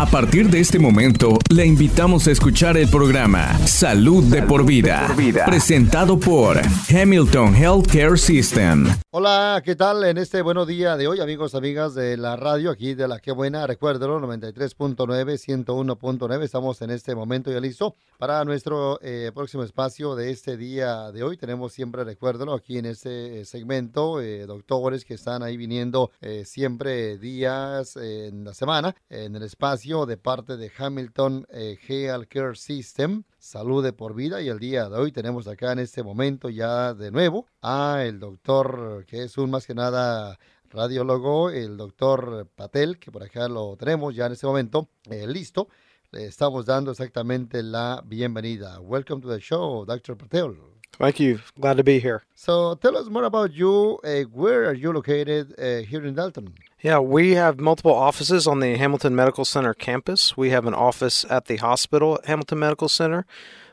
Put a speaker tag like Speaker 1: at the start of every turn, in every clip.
Speaker 1: A partir de este momento, le invitamos a escuchar el programa Salud, de, por vida, presentado por Hamilton Healthcare System.
Speaker 2: Hola, ¿qué tal? En este buenos día de hoy, amigos, amigas de la radio, aquí de la que buena, recuérdelo, 93.9, 101.9, estamos en este momento ya listo para nuestro eh, próximo espacio de este día de hoy. Tenemos siempre, recuérdelo, aquí en este segmento, eh, doctores que están ahí viniendo eh, siempre días en la semana en el espacio de parte de Hamilton Care System. Salud de por vida y el día de hoy tenemos acá en este momento ya de nuevo a el doctor que es un más que nada radiólogo, el doctor Patel, que por acá lo tenemos ya en este momento listo. Le estamos dando exactamente la bienvenida. Welcome to the show, Dr. Patel.
Speaker 3: Thank you. Glad to be here.
Speaker 2: So tell us more about you. Uh, where are you located uh, here in Dalton?
Speaker 3: Yeah, we have multiple offices on the Hamilton Medical Center campus. We have an office at the hospital at Hamilton Medical Center,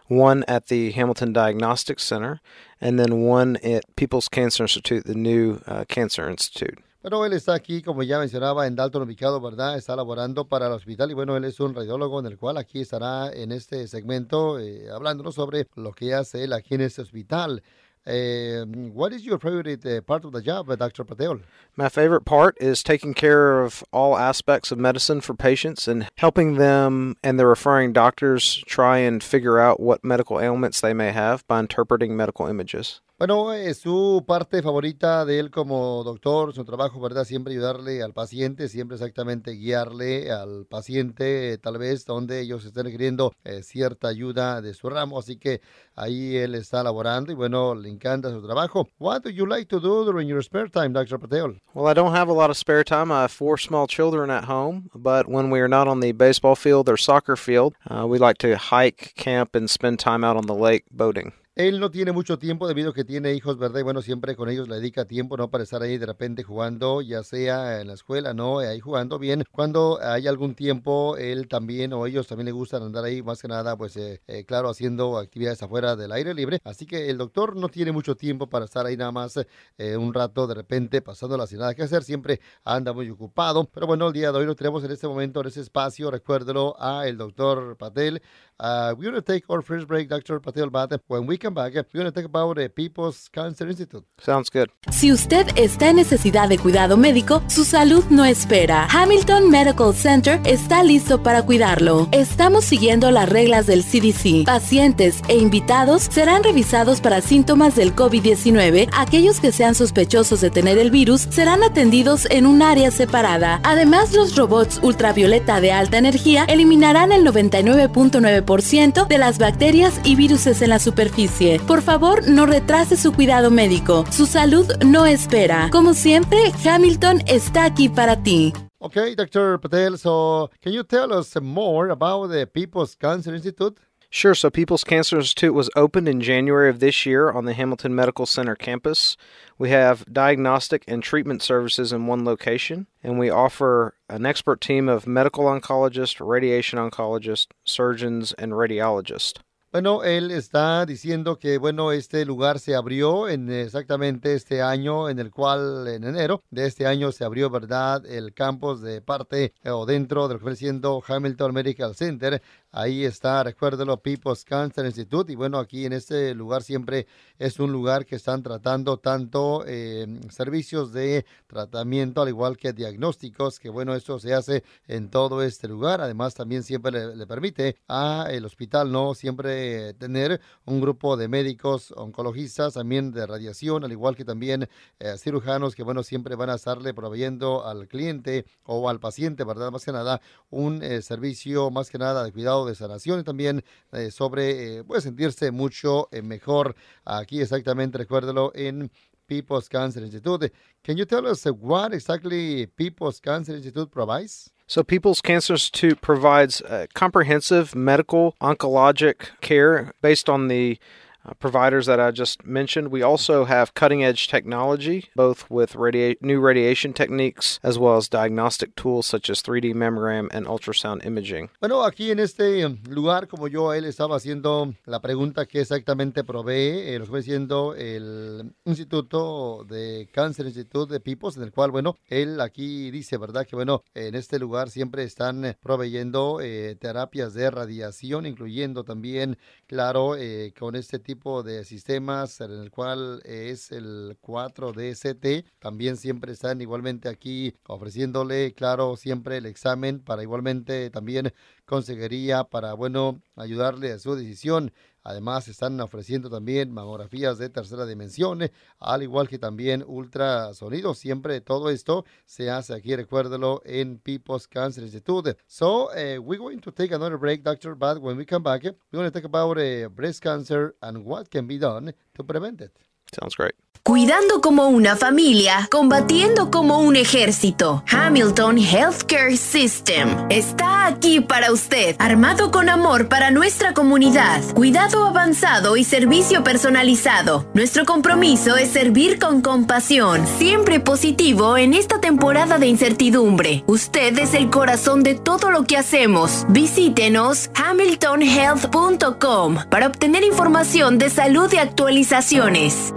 Speaker 3: one at the Hamilton Diagnostic Center, and then one at People's Cancer Institute, the new uh, Cancer Institute.
Speaker 2: Bueno, él está aquí, como ya mencionaba, en Dalton ubicado, ¿verdad? Está laborando para el hospital y bueno, él es un radiólogo en el cual aquí estará en este segmento eh, hablándonos sobre lo que hace él aquí en este hospital. Uh, what is your favorite uh, part of the job, Dr. Patel?
Speaker 3: My favorite part is taking care of all aspects of medicine for patients and helping them and the referring doctors try and figure out what medical ailments they may have by interpreting medical images.
Speaker 2: Bueno, es su parte favorita de él como doctor, su trabajo, ¿verdad? Siempre ayudarle al paciente, siempre exactamente guiarle al paciente, tal vez donde ellos estén requiriendo eh, cierta ayuda de su ramo. Así que ahí él está laborando y bueno, le encanta su trabajo. What do you like to do during your spare time, Dr. Patel?
Speaker 3: Well, I don't have a lot of spare time. I have four small children at home, but when we are not on the baseball field or soccer field, uh, we like to hike, camp, and spend time out on the lake boating.
Speaker 2: Él no tiene mucho tiempo debido a que tiene hijos, ¿verdad? Y bueno, siempre con ellos le dedica tiempo, ¿no? Para estar ahí de repente jugando, ya sea en la escuela, ¿no? Ahí jugando bien. Cuando hay algún tiempo, él también o ellos también le gustan andar ahí, más que nada, pues, eh, eh, claro, haciendo actividades afuera del aire libre. Así que el doctor no tiene mucho tiempo para estar ahí nada más eh, un rato de repente pasándola sin nada que hacer. Siempre anda muy ocupado. Pero bueno, el día de hoy lo tenemos en este momento, en ese espacio. Recuérdelo a el doctor Patel. We're going to take our first break, Dr. Patel, but when we come back, we're going to talk about the People's Cancer Institute.
Speaker 3: Sounds good.
Speaker 4: Si usted está en necesidad de cuidado médico, su salud no espera. Hamilton Medical Center está listo para cuidarlo. Estamos siguiendo las reglas del CDC. Pacientes e invitados serán revisados para síntomas del COVID-19. Aquellos que sean sospechosos de tener el virus serán atendidos en un área separada. Además, los robots ultravioleta de alta energía eliminarán el 99.9% de las bacterias y virus en la superficie. Por favor, no retrase su cuidado médico. Su salud no espera. Como siempre, Hamilton está aquí para ti.
Speaker 2: Okay, Dr. Patel, so can you tell us more about the People's Cancer Institute?
Speaker 3: Sure. So, People's Cancer Institute was opened in January of this year on the Hamilton Medical Center campus. We have diagnostic and treatment services in one location, and we offer an expert team of medical oncologists, radiation oncologists, surgeons, and radiologists.
Speaker 2: Bueno, él está diciendo que, bueno, este lugar se abrió en exactamente este año, en el cual en enero de este año se abrió, ¿verdad?, el campus de parte o dentro de lo que siendo Hamilton Medical Center. Ahí está, recuérdelo, People's Cancer Institute. Y bueno, aquí en este lugar siempre es un lugar que están tratando tanto eh, servicios de tratamiento, al igual que diagnósticos, que bueno, esto se hace en todo este lugar. Además, también siempre le, permite a el hospital, ¿no? Siempre tener un grupo de médicos oncologistas, también de radiación, al igual que también eh, cirujanos que, bueno, siempre van a estarle proveyendo al cliente o al paciente, ¿verdad? Más que nada, un eh, servicio más que nada de cuidado de sanación y también eh, sobre, eh, puede sentirse mucho eh, mejor. Aquí exactamente, recuérdelo, en People's Cancer Institute. Can you tell us what exactly People's Cancer Institute provides?
Speaker 3: So, People's Cancer Institute provides uh, comprehensive medical oncologic care based on the providers that I just mentioned. We also have cutting edge technology, both with radia- new radiation techniques as well as diagnostic tools such as 3D mammogram and ultrasound imaging.
Speaker 2: Bueno, aquí en este um, lugar, como yo, él estaba haciendo la pregunta que exactamente provee, eh, lo viene siendo el Instituto de Cáncer Institute de Pipos, en el cual, bueno, él aquí dice, ¿verdad? Que, bueno, en este lugar siempre están proveyendo eh, terapias de radiación, incluyendo también, claro, eh, con este tipo de sistemas, en el cual es el 4DCT, también siempre están igualmente aquí ofreciéndole, claro, siempre el examen para igualmente también conseguiría para, bueno, ayudarle a su decisión. Además, están ofreciendo también mamografías de tercera dimensión, eh, al igual que también ultrasonido. Siempre todo esto se hace aquí, recuérdelo, en People's Cancer Institute. So, uh, we're going to take another break, Doctor, but when we come back, we're going to talk about uh, breast cancer and what can be done to prevent it.
Speaker 3: Sounds great.
Speaker 5: Cuidando como una familia, combatiendo como un ejército. Hamilton Healthcare System está aquí para usted, armado con amor para nuestra comunidad, cuidado avanzado y servicio personalizado. Nuestro compromiso es servir con compasión, siempre positivo en esta temporada de incertidumbre. Usted es el corazón de todo lo que hacemos. Visítenos hamiltonhealth.com para obtener información de salud y actualizaciones.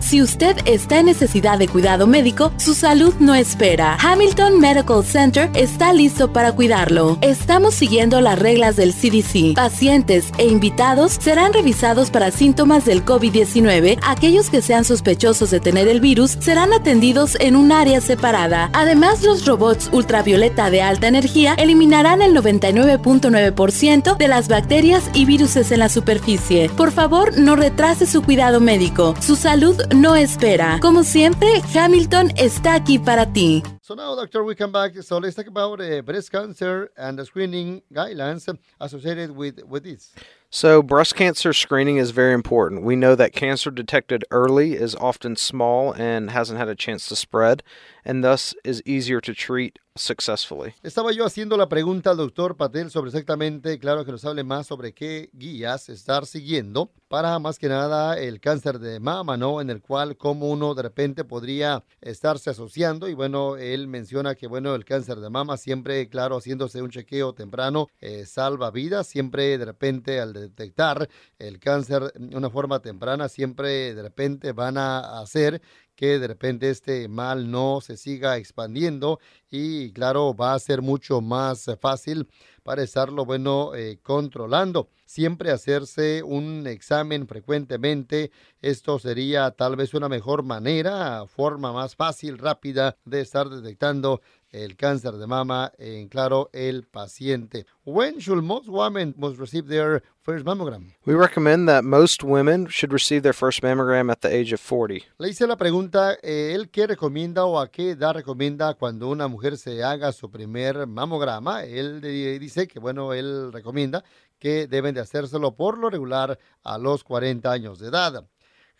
Speaker 4: Si usted está en necesidad de cuidado médico, su salud no espera. Hamilton Medical Center está listo para cuidarlo. Estamos siguiendo las reglas del CDC. Pacientes e invitados serán revisados para síntomas del COVID-19. Aquellos que sean sospechosos de tener el virus serán atendidos en un área separada. Además, los robots ultravioleta de alta energía eliminarán el 99.9% de las bacterias y virus en la superficie. Por favor, no retrase su cuidado médico. Su salud no espera. Como siempre, Hamilton está aquí para ti.
Speaker 2: So now, doctor, we come back. So let's talk about uh, breast cancer and the screening guidelines associated with, with this.
Speaker 3: So, breast cancer screening is very important. We know that cancer detected early is often small and hasn't had a chance to spread, and thus is easier to treat successfully.
Speaker 2: Estaba yo haciendo la pregunta al doctor Patel sobre exactamente, claro, que nos hable más sobre qué guías estar siguiendo para más que nada el cáncer de mama, ¿no? En el cual como uno de repente podría estarse asociando y bueno, él menciona que bueno, el cáncer de mama siempre, claro, haciéndose un chequeo temprano eh, salva vidas, siempre de repente al detectar el cáncer de una forma temprana, siempre de repente van a hacer que de repente este mal no se siga expandiendo y claro va a ser mucho más fácil para estarlo bueno eh, controlando. Siempre hacerse un examen frecuentemente esto sería tal vez una mejor manera forma más fácil rápida de estar detectando el cáncer de mama en claro el paciente. When should most women must receive their first mammogram?
Speaker 3: We recommend that most women should receive their first mammogram at the age of 40.
Speaker 2: Le hice la pregunta, eh, ¿él qué recomienda o a qué edad recomienda cuando una mujer se haga su primer mamograma? Él dice que, bueno, él recomienda que deben de hacérselo por lo regular a los 40 años de edad.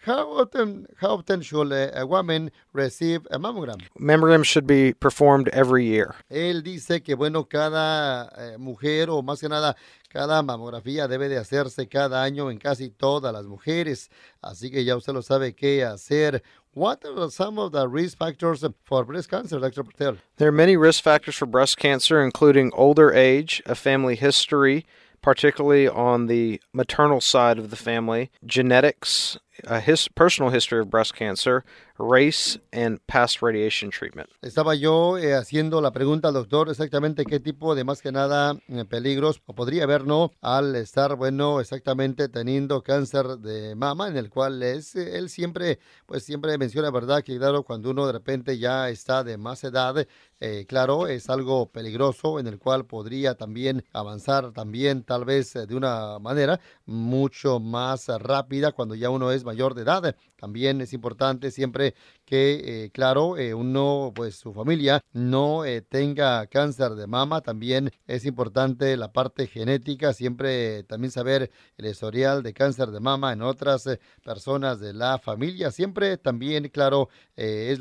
Speaker 2: How often, how often should a, woman receive a mammogram?
Speaker 3: Mammograms should be performed every year.
Speaker 2: Él dice que, bueno, cada eh, mujer o más que nada, cada mamografía debe de hacerse cada año en casi todas las mujeres. Así que ya usted lo sabe qué hacer. What are some of the risk factors for breast cancer, Dr. Patel?
Speaker 3: There are many risk factors for breast cancer, including older age, a family history, particularly on the maternal side of the family, genetics, a his, personal history of breast cancer, race, and past radiation treatment.
Speaker 2: Estaba yo eh, haciendo la pregunta al doctor exactamente qué tipo de más que nada eh, peligros podría haber, ¿no? Al estar, bueno, exactamente teniendo cáncer de mama, en el cual es, eh, él siempre, pues siempre menciona, ¿verdad? Que claro, cuando uno de repente ya está de más edad, eh, claro, es algo peligroso en el cual podría también avanzar también tal vez eh, de una manera mucho más rápida cuando ya uno es mayor de edad. También es importante siempre que, eh, claro, eh, uno, pues su familia no eh, tenga cáncer de mama. También es importante la parte genética, siempre también saber el historial de cáncer de mama en otras personas de la familia. Siempre también, claro, es,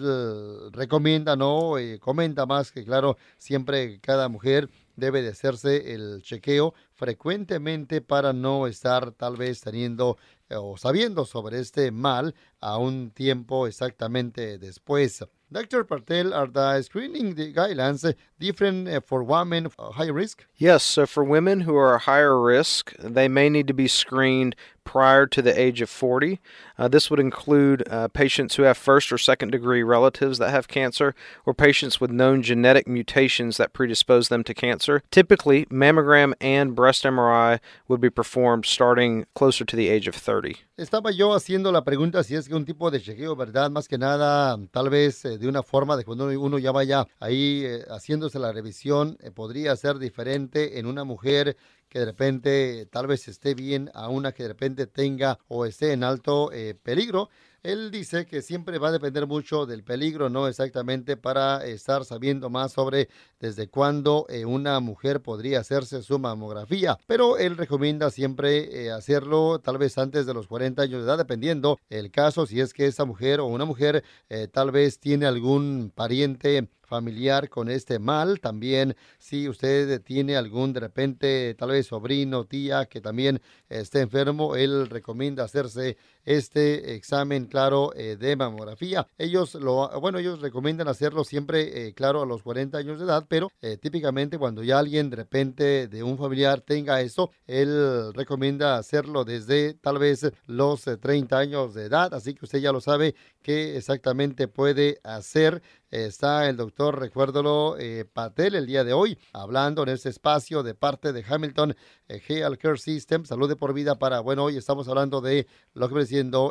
Speaker 2: recomienda, ¿no? Comenta más que, claro, siempre cada mujer debe de hacerse el chequeo frecuentemente para no estar tal vez teniendo eh, o sabiendo sobre este mal a un tiempo exactamente después. Dr. Patel, are the screening guidelines different uh, for women high risk?
Speaker 3: Yes, so for women who are higher risk, they may need to be screened prior to the age of 40. Uh, this would include uh, patients who have first or second degree relatives that have cancer or patients with known genetic mutations that predispose them to cancer. Typically, mammogram and breast MRI would be performed starting closer to the age of 30.
Speaker 2: Estaba yo haciendo la pregunta si es que un tipo de chequeo, ¿verdad? Más que nada, tal vez eh, de una forma de cuando uno ya vaya ahí eh, haciéndose la revisión, eh, podría ser diferente en una mujer que de repente tal vez esté bien a una que de repente tenga o esté en alto eh, peligro. Él dice que siempre va a depender mucho del peligro, no exactamente para estar sabiendo más sobre desde cuándo eh, una mujer podría hacerse su mamografía, pero él recomienda siempre eh, hacerlo tal vez antes de los 40 años de edad, dependiendo el caso, si es que esa mujer o una mujer tal vez tiene algún pariente familiar con este mal. También si usted tiene algún de repente tal vez sobrino, tía que también esté enfermo, él recomienda hacerse este examen, claro, eh, de mamografía. Ellos lo, bueno, ellos recomiendan hacerlo siempre, eh, claro, a los 40 años de edad, pero eh, típicamente cuando ya alguien de repente de un familiar tenga eso, él recomienda hacerlo desde tal vez los 30 años de edad, así que usted ya lo sabe qué exactamente puede hacer. Está el doctor, recuérdalo, Patel el día de hoy, hablando en este espacio de parte de Hamilton Health Care System, salud de por vida para, bueno, hoy estamos hablando de lo que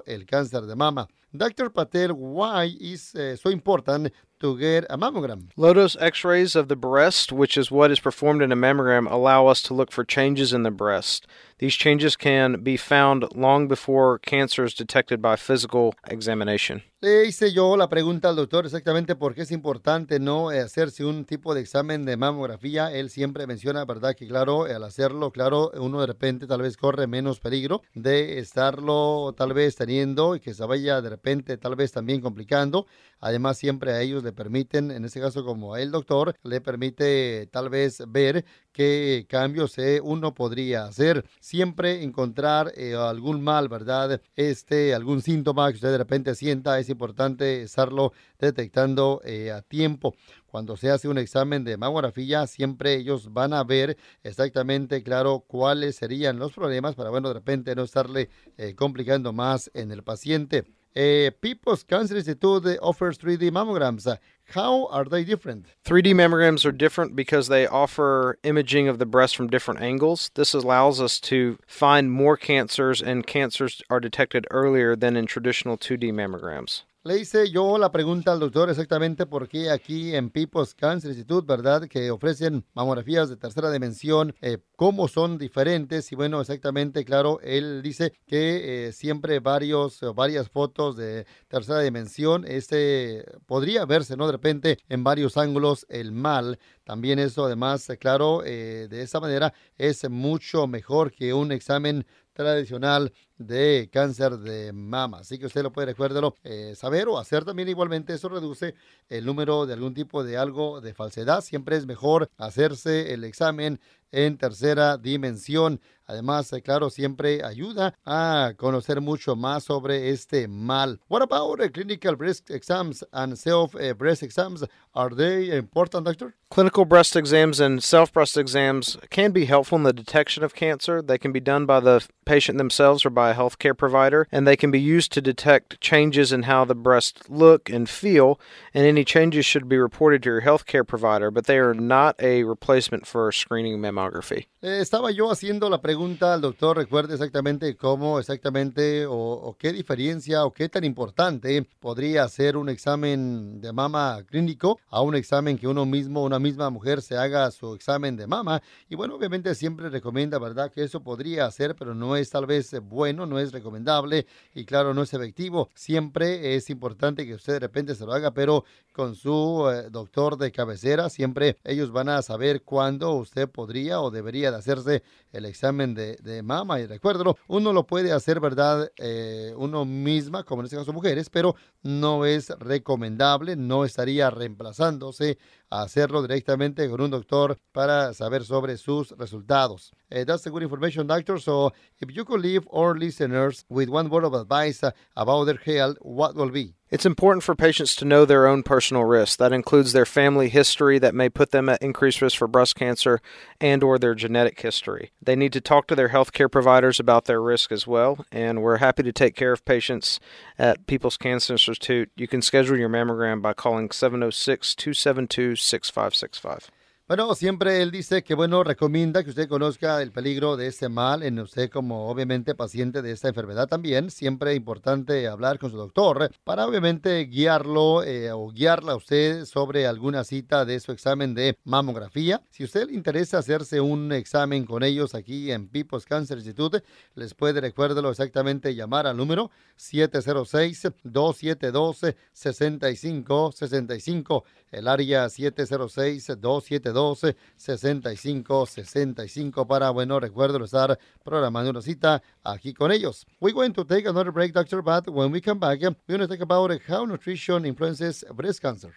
Speaker 2: el cáncer de mama. Dr. Patel, why is uh, so important to get a mammogram?
Speaker 3: Low-dose x-rays of the breast, which is what is performed in a mammogram, allow us to look for changes in the breast. These changes can be found long before cancer is detected by physical examination.
Speaker 2: Le hice yo la pregunta al doctor exactamente por qué es importante no hacerse un tipo de examen de mamografía. Él siempre menciona, ¿verdad? Que claro, al hacerlo, claro, uno de repente tal vez corre menos peligro de estarlo tal vez teniendo y que se vaya de repente tal vez también complicando. Además, siempre a ellos le permiten, en este caso como el doctor, le permite tal vez ver qué cambios eh, uno podría hacer. Siempre encontrar eh, algún mal, ¿verdad? Este, algún síntoma que usted de repente sienta, es importante estarlo detectando eh, a tiempo. Cuando se hace un examen de mamografía, siempre ellos van a ver exactamente, claro, cuáles serían los problemas para, bueno, de repente no estarle complicando más en el paciente. Eh, people's Cancer Institute offers 3D mammograms. How are they different?
Speaker 3: 3D mammograms are different because they offer imaging of the breast from different angles. This allows us to find more cancers, and cancers are detected earlier than in traditional 2D mammograms.
Speaker 2: Le hice yo la pregunta al doctor exactamente por qué aquí en People's Cancer Institute, ¿verdad? Que ofrecen mamografías de tercera dimensión, eh, cómo son diferentes. Y bueno, exactamente, claro, él dice que eh, siempre varios, varias fotos de tercera dimensión, este podría verse, ¿no? De repente en varios ángulos el mal. También eso, además, claro, eh, de esa manera es mucho mejor que un examen tradicional de cáncer de mama. Así que usted lo puede, recuérdelo, eh, saber o hacer también igualmente. Eso reduce el número de algún tipo de algo de falsedad. Siempre es mejor hacerse el examen en tercera dimensión. Además, eh, claro, siempre ayuda a conocer mucho más sobre este mal. What about uh, clinical breast exams and self breast exams? Are they important, doctor?
Speaker 3: Clinical breast exams and self breast exams can be helpful in the detection of cancer. They can be done by the patient themselves or by a healthcare provider, and they can be used to detect changes in how the breasts look and feel. And any changes should be reported to your healthcare provider, but they are not a replacement for screening mammography.
Speaker 2: Eh, estaba yo haciendo la pregunta al doctor, recuerde exactamente cómo, exactamente, o, qué diferencia o qué tan importante podría ser un examen de mama clínico a un examen que uno mismo, una misma mujer se haga su examen de mama. Y bueno, obviamente siempre recomienda, ¿verdad?, que eso podría hacer, pero no es tal vez bueno, no es recomendable y claro, no es efectivo. Siempre es importante que usted de repente se lo haga, pero con su eh, doctor de cabecera, siempre ellos van a saber cuándo usted podría o debería hacerse el examen de, de mama. Y recuérdalo, uno lo puede hacer, ¿verdad? Eh, uno misma, como en este caso mujeres, pero no es recomendable, no estaría reemplazándose hacerlo directamente con un doctor para saber sobre sus resultados. Uh, that's the good information, doctor. So if you could leave our listeners with one word of advice about their health, what will be?
Speaker 3: It's important for patients to know their own personal risk. That includes their family history that may put them at increased risk for breast cancer and or their genetic history. They need to talk to their healthcare providers about their risk as well, and we're happy to take care of patients at People's Cancer Institute. You can schedule your mammogram by calling 706-272-6565.
Speaker 2: Bueno, siempre él dice que, bueno, recomienda que usted conozca el peligro de este mal en usted como obviamente paciente de esta enfermedad también. Siempre importante hablar con su doctor para obviamente guiarlo eh, o guiarla a usted sobre alguna cita de su examen de mamografía. Si usted le interesa hacerse un examen con ellos aquí en People's Cancer Institute, les puede, recuérdelo exactamente, llamar al número 706-272-6565, el área 706-272. 6565 para, bueno, recuerdo estar programando una cita aquí con ellos. We're going to take another break, Dr. But when we come back, we're going to talk about how nutrition influences breast cancer.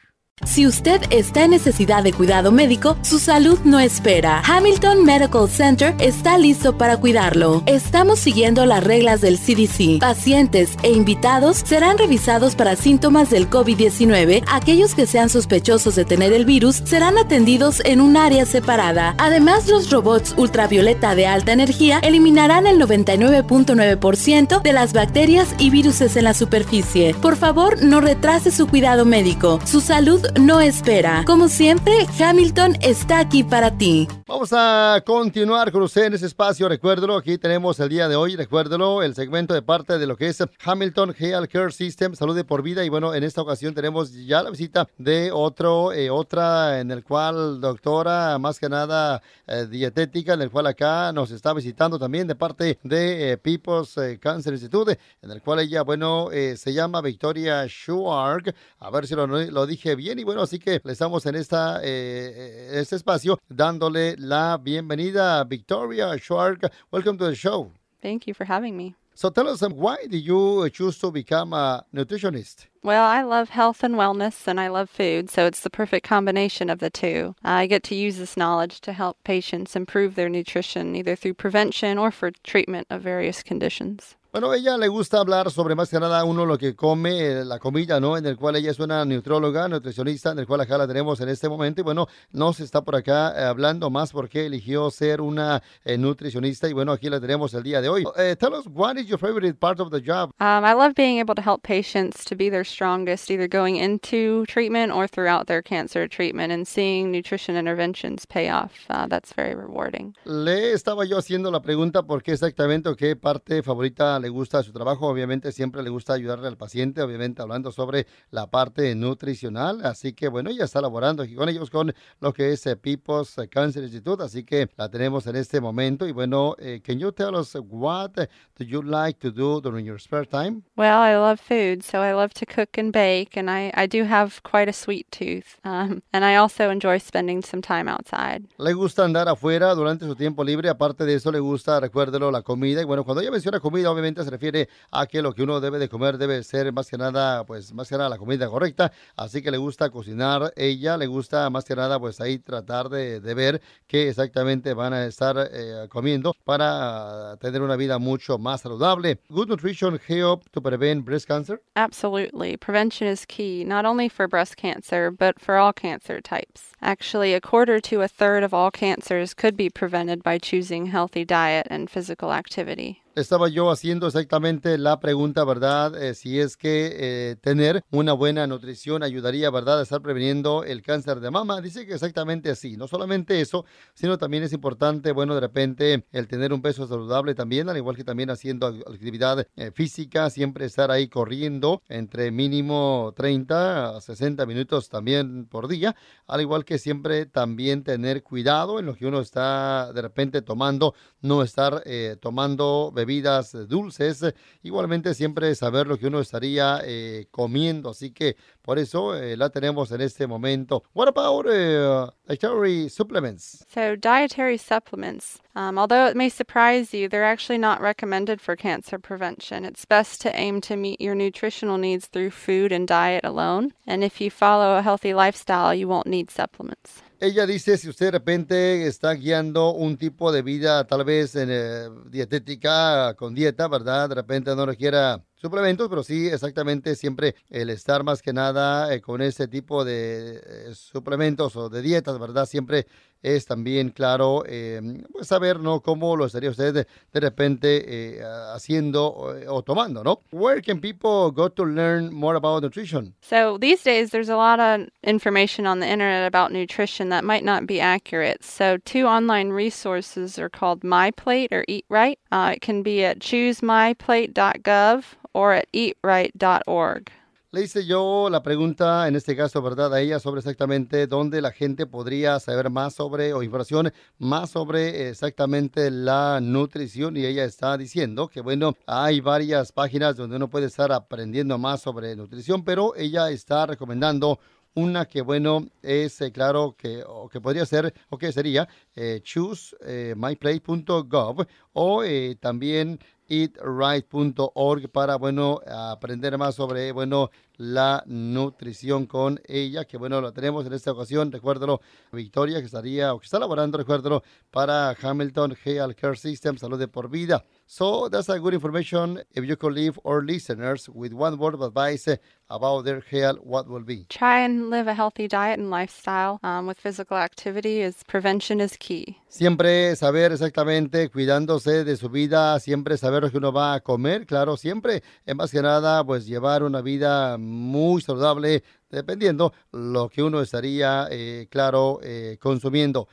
Speaker 4: Si usted está en necesidad de cuidado médico, su salud no espera. Hamilton Medical Center está listo para cuidarlo. Estamos siguiendo las reglas del CDC. Pacientes e invitados serán revisados para síntomas del COVID-19. Aquellos que sean sospechosos de tener el virus serán atendidos en un área separada. Además, los robots ultravioleta de alta energía eliminarán el 99.9% de las bacterias y virus en la superficie. Por favor, no retrase su cuidado médico. Su salud no espera. Como siempre, Hamilton está aquí para ti.
Speaker 2: Vamos a continuar con usted en ese espacio. Recuérdelo, aquí tenemos el día de hoy, recuérdelo, el segmento de parte de lo que es Hamilton Health Care System, salud de por vida. Y bueno, en esta ocasión tenemos ya la visita de otro, eh, otra en el cual doctora, más que nada eh, dietética, en el cual acá nos está visitando también de parte de eh, People's Cancer Institute, en el cual ella, bueno, se llama Victoria Schuark. A ver si lo, lo dije bien. Y bueno, así que le estamos en esta, este espacio dándole la bienvenida, Victoria Schwark. Welcome to the show.
Speaker 6: Thank you for having me.
Speaker 2: So tell us, um, why did you choose to become a nutritionist?
Speaker 6: Well, I love health and wellness and I love food, so it's the perfect combination of the two. I get to use this knowledge to help patients improve their nutrition either through prevention or for treatment of various conditions.
Speaker 2: Bueno, ella le gusta hablar sobre más que nada uno lo que come, eh, la comida, ¿no? En el cual ella es una nutrióloga, nutricionista, en el cual acá la tenemos en este momento. Y bueno, nos está por acá eh, hablando más porque eligió ser una eh, nutricionista. Y bueno, aquí la tenemos el día de hoy. tell us, what is your favorite part of the job?
Speaker 6: Um, I love being able to help patients to be their strongest, either going into treatment or throughout their cancer treatment, and seeing nutrition interventions pay off. Uh, that's very rewarding.
Speaker 2: Le estaba yo haciendo la pregunta por qué exactamente o qué parte favorita le gusta su trabajo, obviamente siempre le gusta ayudarle al paciente, obviamente hablando sobre la parte nutricional, así que bueno, ella está laborando aquí con ellos con lo que es eh, People's Cancer Institute, así que la tenemos en este momento y bueno, eh, can you tell us what do you like to do during your spare time?
Speaker 6: Well, I love food, so I love to cook and bake, and I, I do have quite a sweet tooth, um, and I also enjoy spending some time outside.
Speaker 2: Le gusta andar afuera durante su tiempo libre, aparte de eso le gusta, recuérdelo, la comida, y bueno, cuando ella menciona comida, obviamente se refiere a que lo que uno debe de comer debe ser más que nada, pues más que nada la comida correcta. Así que le gusta cocinar ella, le gusta más que nada, pues ahí tratar de, de ver qué exactamente van a estar eh, comiendo para tener una vida mucho más saludable. Good nutrition help to prevent breast cancer?
Speaker 6: Absolutely. Prevention is key, not only for breast cancer, but for all cancer types. Actually, a quarter to a third of all cancers could be prevented by choosing healthy diet and physical activity.
Speaker 2: Estaba yo haciendo exactamente la pregunta, ¿verdad? Eh, si es que eh, tener una buena nutrición ayudaría, ¿verdad?, a estar preveniendo el cáncer de mama. Dice que exactamente así. No solamente eso, sino también es importante, bueno, de repente el tener un peso saludable también, al igual que también haciendo actividad eh, física, siempre estar ahí corriendo entre mínimo 30 a 60 minutos también por día, al igual que siempre también tener cuidado en lo que uno está de repente tomando, no estar tomando bebidas bebidas dulces. Igualmente siempre saber lo que uno estaría eh, comiendo. Así que por eso eh, la tenemos en este momento. What about uh, dietary supplements?
Speaker 6: So, dietary supplements, um, although it may surprise you, they're actually not recommended for cancer prevention. It's best to aim to meet your nutritional needs through food and diet alone. And if you follow a healthy lifestyle, you won't need supplements.
Speaker 2: Ella dice, si usted de repente está guiando un tipo de vida tal vez en, eh, dietética, con dieta, ¿verdad? De repente no requiera suplementos, pero sí exactamente siempre el estar más que nada eh, con ese tipo de eh, suplementos o de dietas, ¿verdad? Siempre es también, claro, eh, pues saber, ¿no? Cómo lo estaría usted de, de repente eh, haciendo o, o tomando, ¿no? Where can people go to learn more about nutrition?
Speaker 6: So, these days, there's a lot of information on the internet about nutrition that might not be accurate. So, two online resources are called MyPlate or Eat Right. Uh, it can be at choosemyplate.gov or at eatright.org.
Speaker 2: Le hice yo la pregunta, en este caso, ¿verdad? A ella sobre exactamente dónde la gente podría saber más sobre o información más sobre exactamente la nutrición y ella está diciendo que, bueno, hay varias páginas donde uno puede estar aprendiendo más sobre nutrición, pero ella está recomendando una que, bueno, es eh, claro que, o que podría ser, o que sería eh, choosemyplate.gov o eh, también eatright.org para, bueno, aprender más sobre, bueno, la nutrición con ella, que bueno, lo tenemos en esta ocasión, recuérdalo, Victoria, que estaría, o que está laborando, recuérdalo, para Hamilton Health Care System, Salud de por Vida. So that's a good information if you could leave our listeners with one word of advice about their health, what will be?
Speaker 6: Try and live a healthy diet and lifestyle um, with physical activity as prevention is key.
Speaker 2: Siempre saber exactamente, cuidándose de su vida, siempre saber lo que uno va a comer, claro, siempre, más que nada, pues llevar una vida muy saludable, dependiendo lo que uno estaría, eh, claro, eh, consumiendo.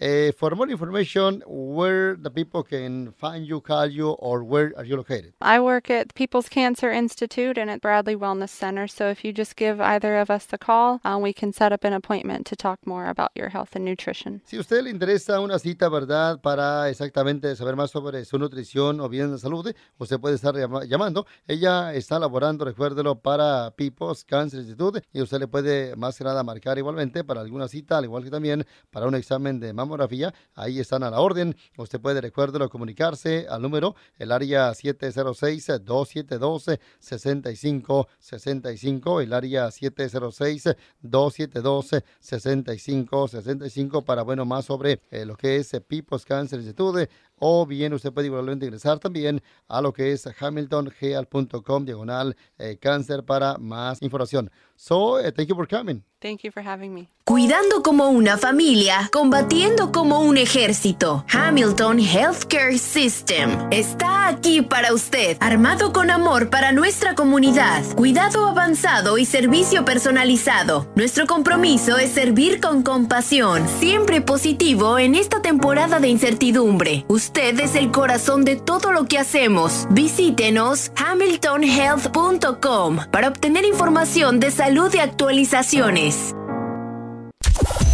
Speaker 2: Uh, for more information, where the people can find you, call you, or where are you located?
Speaker 6: I work at People's Cancer Institute and at Bradley Wellness Center. So if you just give either of us a call, um, we can set up an appointment to talk more about your health and nutrition.
Speaker 2: Si a usted le interesa una cita, ¿verdad? Para exactamente saber más sobre su nutrición o bien de salud, usted puede estar llama- llamando. Ella está laborando, recuérdelo, para People's Cancer Institute y usted le puede más que nada marcar igualmente para alguna cita, al igual que también para un examen de mamografía. Ahí están a la orden. Usted puede, recuérdelo, comunicarse al número, el área 706-272-6565, el área 706-272-6565 para, bueno, más sobre eh, lo que es eh, People's Cancer Institute o bien usted puede igualmente ingresar también a lo que es hamiltongeal.com diagonal eh, cáncer para más información. So, eh, thank you for coming.
Speaker 6: Thank you for having me.
Speaker 5: Cuidando como una familia, combatiendo como un ejército. Hamilton Healthcare System está aquí para usted, armado con amor para nuestra comunidad, cuidado avanzado y servicio personalizado. Nuestro compromiso es servir con compasión, siempre positivo en esta temporada de incertidumbre. Usted es el corazón de todo lo que hacemos. Visítenos hamiltonhealth.com para obtener información de salud y actualizaciones.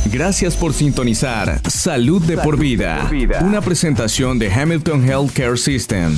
Speaker 1: Gracias por sintonizar Salud de por vida, una presentación de Hamilton Healthcare System.